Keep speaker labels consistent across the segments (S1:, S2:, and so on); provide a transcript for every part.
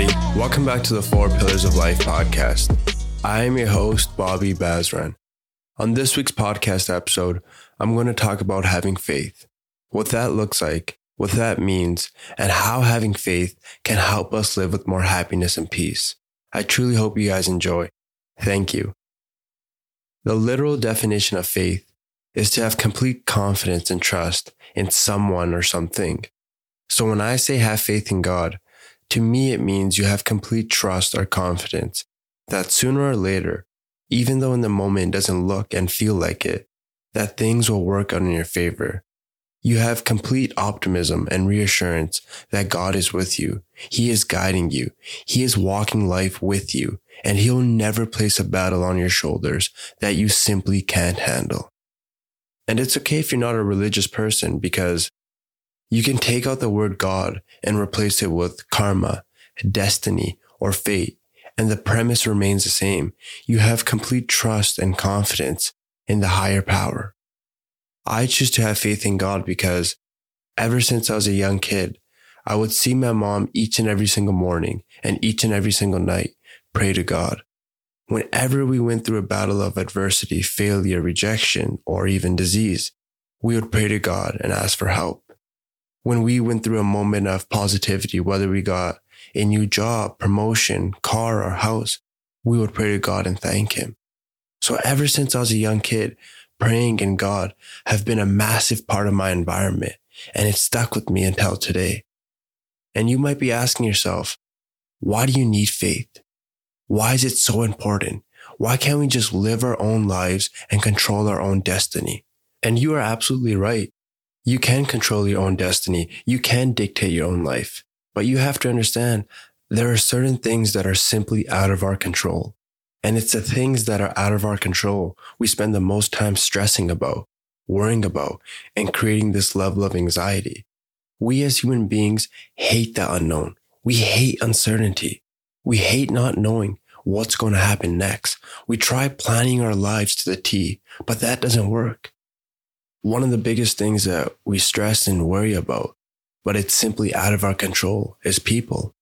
S1: everybody. Welcome back to the Four Pillars of Life podcast. I am your host, Bobby Bazran. On this week's podcast episode, I'm going to talk about having faith, what that looks like, what that means, and how having faith can help us live with more happiness and peace. I truly hope you guys enjoy. Thank you. The literal definition of faith is to have complete confidence and trust in someone or something. So when I say have faith in God, to me it means you have complete trust or confidence that sooner or later, even though in the moment it doesn't look and feel like it, that things will work out in your favor. You have complete optimism and reassurance that God is with you. He is guiding you. He is walking life with you and he'll never place a battle on your shoulders that you simply can't handle. And it's okay if you're not a religious person because you can take out the word God and replace it with karma, destiny, or fate, and the premise remains the same. You have complete trust and confidence in the higher power. I choose to have faith in God because ever since I was a young kid, I would see my mom each and every single morning and each and every single night pray to God. Whenever we went through a battle of adversity, failure, rejection, or even disease, we would pray to God and ask for help when we went through a moment of positivity, whether we got a new job, promotion, car, or house, we would pray to God and thank Him. So ever since I was a young kid, praying and God have been a massive part of my environment and it stuck with me until today. And you might be asking yourself, why do you need faith? Why is it so important? Why can't we just live our own lives and control our own destiny? And you are absolutely right. You can control your own destiny. You can dictate your own life, but you have to understand there are certain things that are simply out of our control. And it's the things that are out of our control we spend the most time stressing about, worrying about, and creating this level of anxiety. We as human beings hate the unknown. We hate uncertainty. We hate not knowing what's going to happen next. We try planning our lives to the T, but that doesn't work one of the biggest things that we stress and worry about, but it's simply out of our control is people.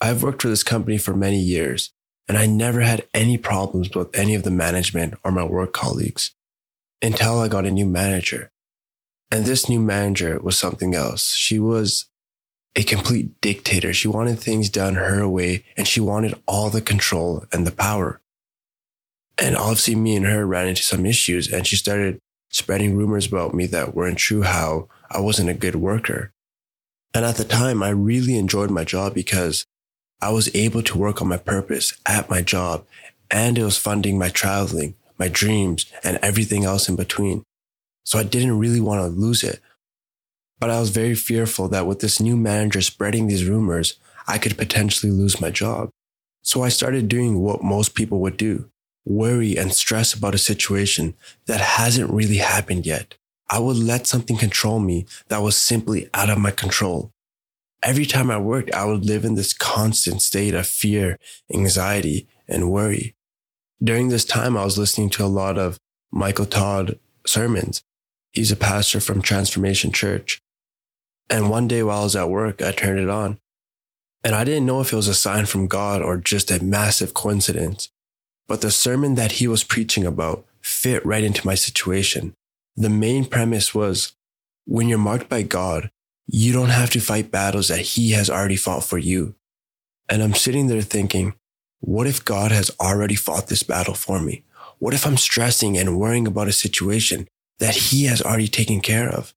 S1: I've worked for this company for many years and I never had any problems with any of the management or my work colleagues until I got a new manager. And this new manager was something else. She was a complete dictator. She wanted things done her way and she wanted all the control and the power. And obviously me and her ran into some issues and she started spreading rumors about me that weren't true, how I wasn't a good worker. And at the time, I really enjoyed my job because I was able to work on my purpose at my job and it was funding my traveling, my dreams, and everything else in between. So I didn't really want to lose it. But I was very fearful that with this new manager spreading these rumors, I could potentially lose my job. So I started doing what most people would do worry and stress about a situation that hasn't really happened yet. I would let something control me that was simply out of my control. Every time I worked, I would live in this constant state of fear, anxiety, and worry. During this time, I was listening to a lot of Michael Todd sermons. He's a pastor from Transformation Church. And one day while I was at work, I turned it on. And I didn't know if it was a sign from God or just a massive coincidence. But the sermon that he was preaching about fit right into my situation. The main premise was when you're marked by God, you don't have to fight battles that he has already fought for you. And I'm sitting there thinking, what if God has already fought this battle for me? What if I'm stressing and worrying about a situation that he has already taken care of?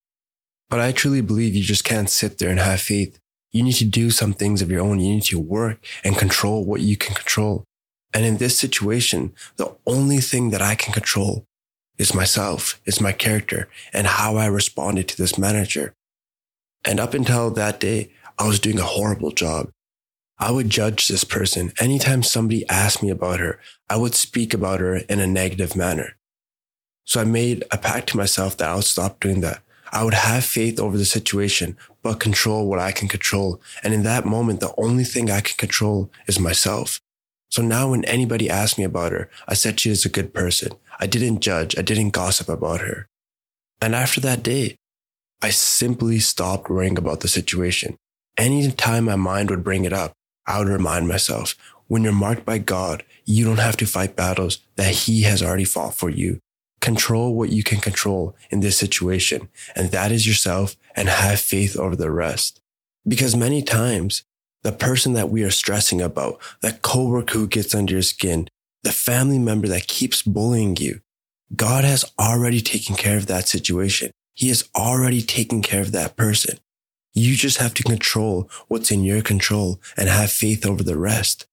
S1: But I truly believe you just can't sit there and have faith. You need to do some things of your own. You need to work and control what you can control. And in this situation, the only thing that I can control is myself, is my character and how I responded to this manager. And up until that day, I was doing a horrible job. I would judge this person. Anytime somebody asked me about her, I would speak about her in a negative manner. So I made a pact to myself that I would stop doing that. I would have faith over the situation, but control what I can control. And in that moment, the only thing I can control is myself. So now when anybody asked me about her, I said she is a good person. I didn't judge. I didn't gossip about her. And after that day, I simply stopped worrying about the situation. Anytime my mind would bring it up, I would remind myself when you're marked by God, you don't have to fight battles that He has already fought for you. Control what you can control in this situation, and that is yourself, and have faith over the rest. Because many times, the person that we are stressing about, that coworker who gets under your skin, the family member that keeps bullying you, God has already taken care of that situation. He has already taken care of that person. You just have to control what's in your control and have faith over the rest.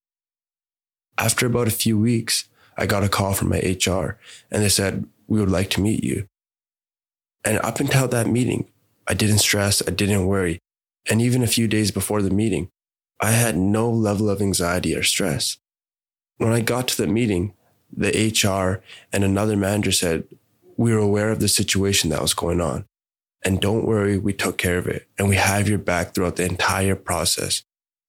S1: After about a few weeks, I got a call from my HR and they said, we would like to meet you. And up until that meeting, I didn't stress. I didn't worry. And even a few days before the meeting, I had no level of anxiety or stress. When I got to the meeting, the HR and another manager said, we were aware of the situation that was going on. And don't worry, we took care of it and we have your back throughout the entire process.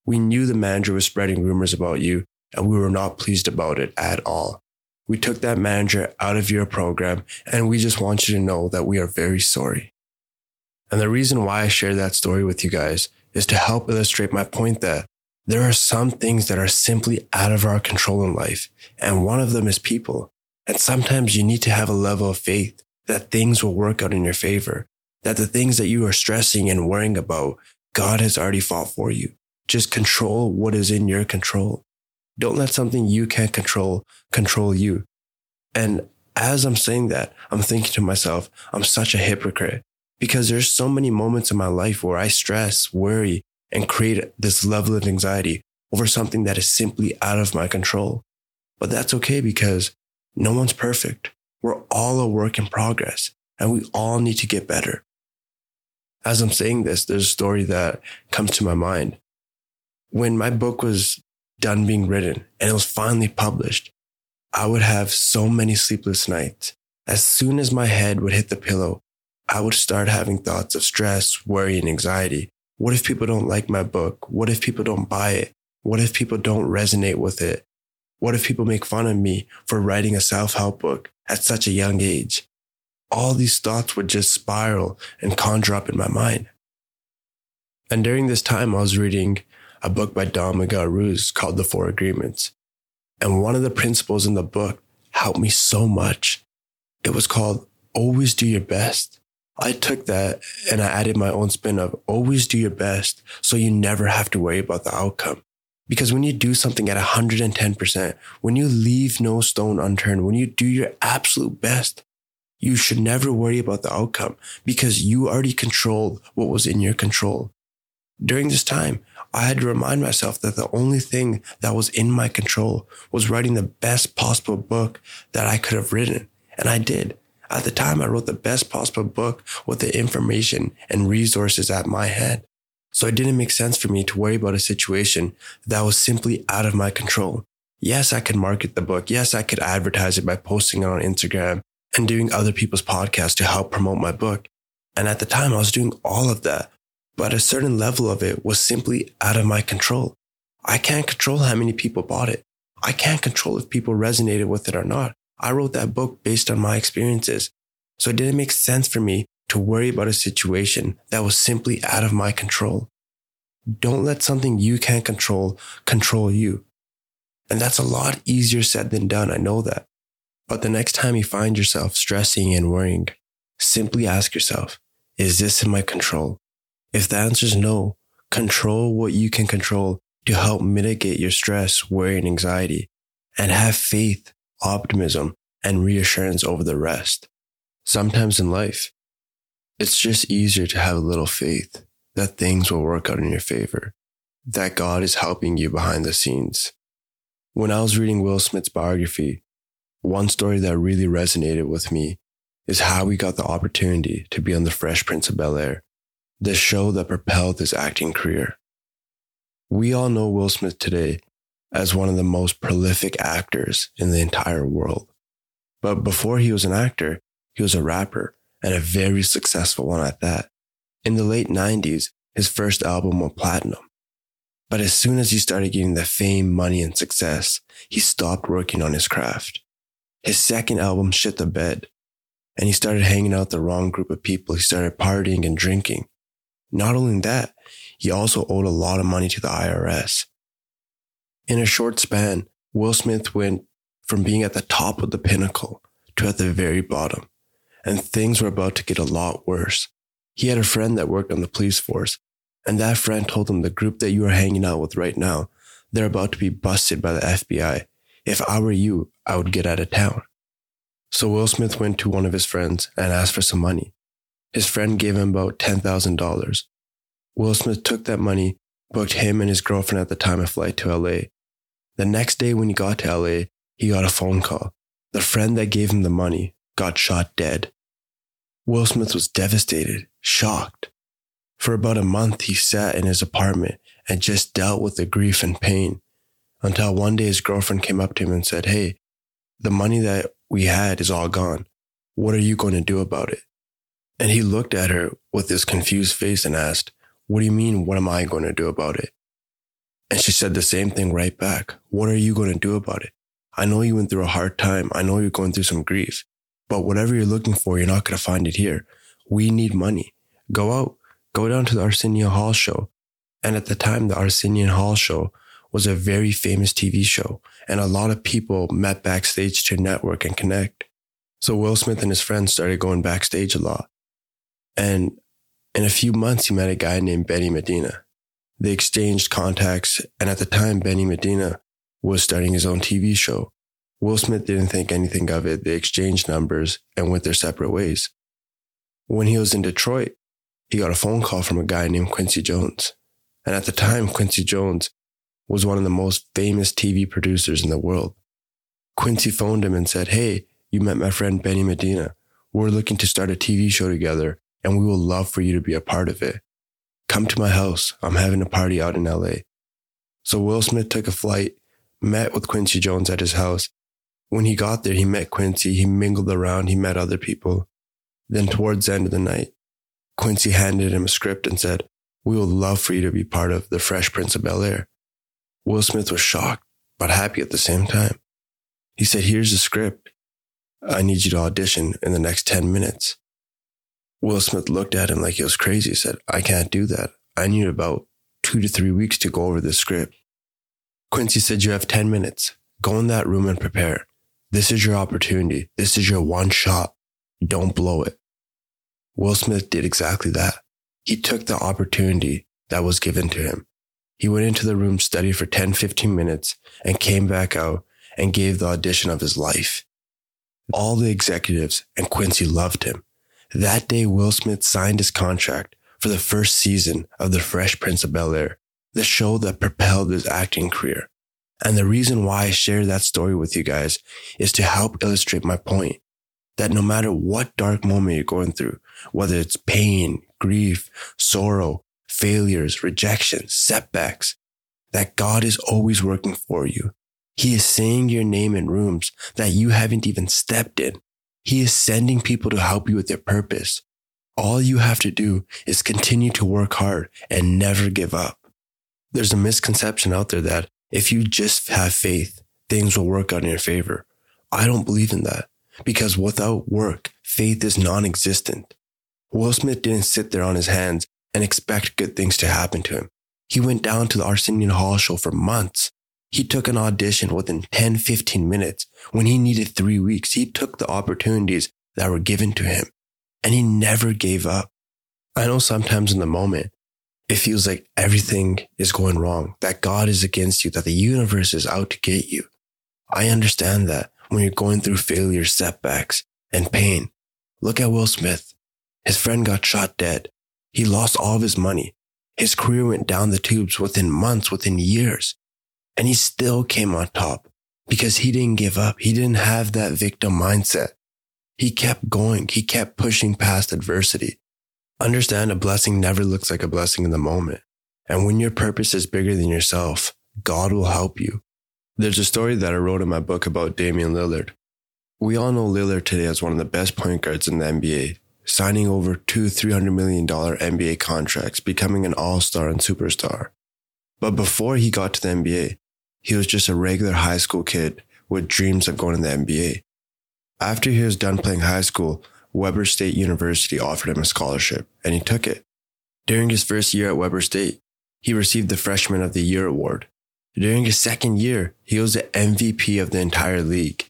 S1: We knew the manager was spreading rumors about you and we were not pleased about it at all. We took that manager out of your program and we just want you to know that we are very sorry. And the reason why I share that story with you guys is to help illustrate my point that there are some things that are simply out of our control in life. And one of them is people. And sometimes you need to have a level of faith that things will work out in your favor, that the things that you are stressing and worrying about, God has already fought for you. Just control what is in your control. Don't let something you can't control control you. And as I'm saying that, I'm thinking to myself, I'm such a hypocrite because there's so many moments in my life where I stress, worry, and create this level of anxiety over something that is simply out of my control. But that's okay because no one's perfect. We're all a work in progress and we all need to get better. As I'm saying this, there's a story that comes to my mind. When my book was done being written and it was finally published, I would have so many sleepless nights. As soon as my head would hit the pillow, I would start having thoughts of stress, worry, and anxiety. What if people don't like my book? What if people don't buy it? What if people don't resonate with it? What if people make fun of me for writing a self-help book at such a young age? All these thoughts would just spiral and conjure up in my mind. And during this time, I was reading a book by Don Miguel Ruiz called The Four Agreements. And one of the principles in the book helped me so much. It was called always do your best. I took that and I added my own spin of always do your best so you never have to worry about the outcome. Because when you do something at 110%, when you leave no stone unturned, when you do your absolute best, you should never worry about the outcome because you already controlled what was in your control. During this time, I had to remind myself that the only thing that was in my control was writing the best possible book that I could have written. And I did. At the time, I wrote the best possible book with the information and resources at my head. So it didn't make sense for me to worry about a situation that was simply out of my control. Yes, I could market the book. Yes, I could advertise it by posting it on Instagram and doing other people's podcasts to help promote my book. And at the time, I was doing all of that but a certain level of it was simply out of my control. I can't control how many people bought it. I can't control if people resonated with it or not. I wrote that book based on my experiences. So it didn't make sense for me to worry about a situation that was simply out of my control. Don't let something you can't control control you. And that's a lot easier said than done. I know that. But the next time you find yourself stressing and worrying, simply ask yourself, is this in my control? If the answer is no, control what you can control to help mitigate your stress, worry, and anxiety, and have faith, optimism, and reassurance over the rest. Sometimes in life, it's just easier to have a little faith that things will work out in your favor, that God is helping you behind the scenes. When I was reading Will Smith's biography, one story that really resonated with me is how he got the opportunity to be on The Fresh Prince of Bel Air the show that propelled his acting career. We all know Will Smith today as one of the most prolific actors in the entire world. But before he was an actor, he was a rapper and a very successful one at that. In the late 90s, his first album went platinum. But as soon as he started getting the fame, money, and success, he stopped working on his craft. His second album shit the bed, and he started hanging out the wrong group of people. He started partying and drinking. Not only that, he also owed a lot of money to the IRS. In a short span, Will Smith went from being at the top of the pinnacle to at the very bottom, and things were about to get a lot worse. He had a friend that worked on the police force, and that friend told him the group that you are hanging out with right now, they're about to be busted by the FBI. If I were you, I would get out of town. So Will Smith went to one of his friends and asked for some money. His friend gave him about $10,000. Will Smith took that money, booked him and his girlfriend at the time a flight to LA. The next day when he got to LA, he got a phone call. The friend that gave him the money got shot dead. Will Smith was devastated, shocked. For about a month, he sat in his apartment and just dealt with the grief and pain until one day his girlfriend came up to him and said, Hey, the money that we had is all gone. What are you going to do about it? And he looked at her with this confused face and asked, What do you mean? What am I going to do about it? And she said the same thing right back. What are you going to do about it? I know you went through a hard time. I know you're going through some grief, but whatever you're looking for, you're not going to find it here. We need money. Go out, go down to the Arsenio Hall show. And at the time, the Arsenio Hall show was a very famous TV show and a lot of people met backstage to network and connect. So Will Smith and his friends started going backstage a lot. And in a few months, he met a guy named Benny Medina. They exchanged contacts. And at the time, Benny Medina was starting his own TV show. Will Smith didn't think anything of it. They exchanged numbers and went their separate ways. When he was in Detroit, he got a phone call from a guy named Quincy Jones. And at the time, Quincy Jones was one of the most famous TV producers in the world. Quincy phoned him and said, Hey, you met my friend Benny Medina. We're looking to start a TV show together and we will love for you to be a part of it. Come to my house. I'm having a party out in LA. So Will Smith took a flight, met with Quincy Jones at his house. When he got there, he met Quincy. He mingled around. He met other people. Then towards the end of the night, Quincy handed him a script and said, we would love for you to be part of the Fresh Prince of Bel Air. Will Smith was shocked, but happy at the same time. He said, Here's the script. I need you to audition in the next 10 minutes. Will Smith looked at him like he was crazy. He said, I can't do that. I need about two to three weeks to go over the script. Quincy said, You have 10 minutes. Go in that room and prepare. This is your opportunity. This is your one shot. Don't blow it. Will Smith did exactly that. He took the opportunity that was given to him. He went into the room, studied for 10, 15 minutes, and came back out and gave the audition of his life. All the executives and Quincy loved him. That day, Will Smith signed his contract for the first season of The Fresh Prince of Bel Air, the show that propelled his acting career. And the reason why I share that story with you guys is to help illustrate my point that no matter what dark moment you're going through, whether it's pain, grief, sorrow, failures, rejection, setbacks, that God is always working for you. He is saying your name in rooms that you haven't even stepped in. He is sending people to help you with your purpose. All you have to do is continue to work hard and never give up. There's a misconception out there that if you just have faith, things will work out in your favor. I don't believe in that because without work, faith is non-existent. Will Smith didn't sit there on his hands and expect good things to happen to him. He went down to the Arsenio Hall show for months. He took an audition within 10, 15 minutes when he needed three weeks. He took the opportunities that were given to him and he never gave up. I know sometimes in the moment, it feels like everything is going wrong, that God is against you, that the universe is out to get you. I understand that when you're going through failure, setbacks, and pain. Look at Will Smith. His friend got shot dead. He lost all of his money. His career went down the tubes within months, within years. And he still came on top because he didn't give up. He didn't have that victim mindset. He kept going. He kept pushing past adversity. Understand a blessing never looks like a blessing in the moment. And when your purpose is bigger than yourself, God will help you. There's a story that I wrote in my book about Damian Lillard. We all know Lillard today as one of the best point guards in the NBA signing over two $300 million NBA contracts, becoming an all star and superstar. But before he got to the NBA, he was just a regular high school kid with dreams of going to the NBA. After he was done playing high school, Weber State University offered him a scholarship and he took it. During his first year at Weber State, he received the Freshman of the Year award. During his second year, he was the MVP of the entire league.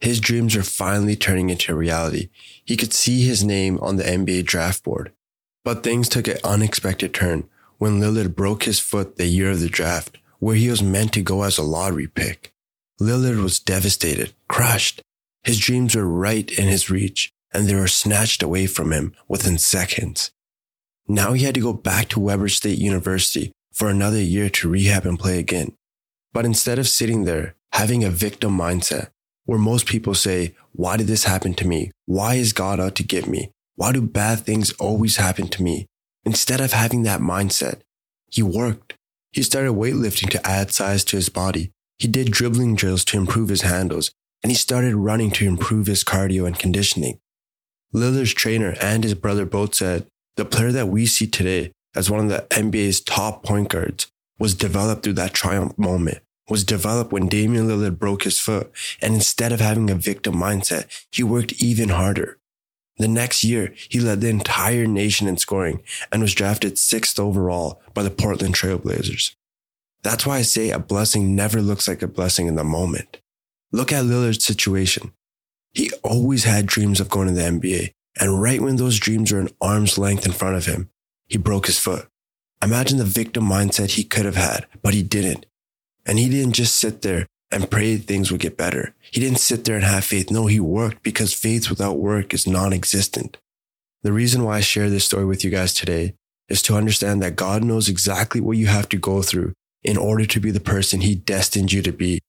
S1: His dreams were finally turning into reality. He could see his name on the NBA draft board. But things took an unexpected turn when Lillard broke his foot the year of the draft, where he was meant to go as a lottery pick. Lillard was devastated, crushed. His dreams were right in his reach, and they were snatched away from him within seconds. Now he had to go back to Weber State University for another year to rehab and play again. But instead of sitting there having a victim mindset, where most people say, why did this happen to me? Why is God out to get me? Why do bad things always happen to me? Instead of having that mindset, he worked. He started weightlifting to add size to his body. He did dribbling drills to improve his handles, and he started running to improve his cardio and conditioning. Lillard's trainer and his brother both said, the player that we see today as one of the NBA's top point guards was developed through that triumph moment was developed when Damian Lillard broke his foot. And instead of having a victim mindset, he worked even harder. The next year, he led the entire nation in scoring and was drafted sixth overall by the Portland Trailblazers. That's why I say a blessing never looks like a blessing in the moment. Look at Lillard's situation. He always had dreams of going to the NBA, and right when those dreams were an arm's length in front of him, he broke his foot. Imagine the victim mindset he could have had, but he didn't. And he didn't just sit there and pray things would get better. He didn't sit there and have faith. No, he worked because faith without work is non-existent. The reason why I share this story with you guys today is to understand that God knows exactly what you have to go through in order to be the person he destined you to be.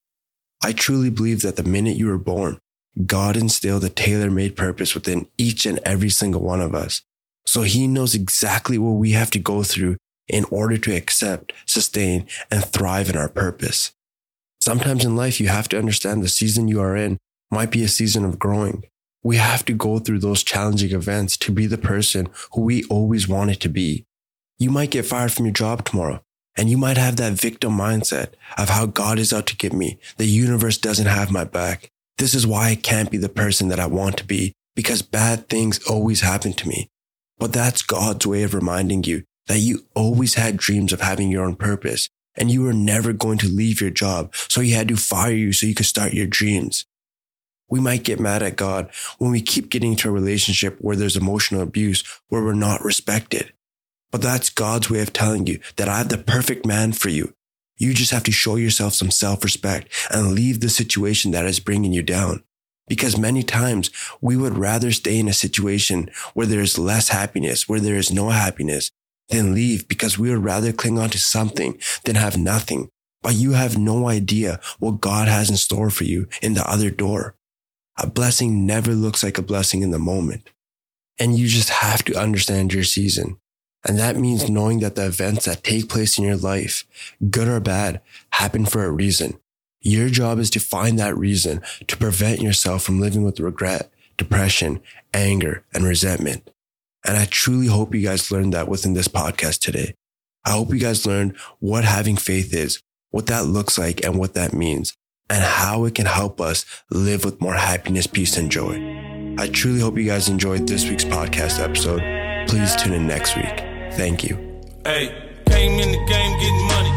S1: I truly believe that the minute you were born, God instilled a tailor-made purpose within each and every single one of us. So he knows exactly what we have to go through in order to accept, sustain, and thrive in our purpose. Sometimes in life, you have to understand the season you are in might be a season of growing. We have to go through those challenging events to be the person who we always wanted to be. You might get fired from your job tomorrow, and you might have that victim mindset of how God is out to get me. The universe doesn't have my back. This is why I can't be the person that I want to be because bad things always happen to me. But that's God's way of reminding you that you always had dreams of having your own purpose and you were never going to leave your job. So he had to fire you so you could start your dreams. We might get mad at God when we keep getting into a relationship where there's emotional abuse, where we're not respected. But that's God's way of telling you that I have the perfect man for you. You just have to show yourself some self-respect and leave the situation that is bringing you down. Because many times we would rather stay in a situation where there is less happiness, where there is no happiness, than leave because we would rather cling on to something than have nothing. But you have no idea what God has in store for you in the other door. A blessing never looks like a blessing in the moment. And you just have to understand your season. And that means knowing that the events that take place in your life, good or bad, happen for a reason. Your job is to find that reason to prevent yourself from living with regret, depression, anger, and resentment. And I truly hope you guys learned that within this podcast today. I hope you guys learned what having faith is, what that looks like and what that means, and how it can help us live with more happiness, peace, and joy. I truly hope you guys enjoyed this week's podcast episode. Please tune in next week. Thank you. Hey, came in the game getting money.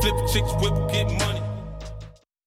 S1: Flip chicks, whip, get money.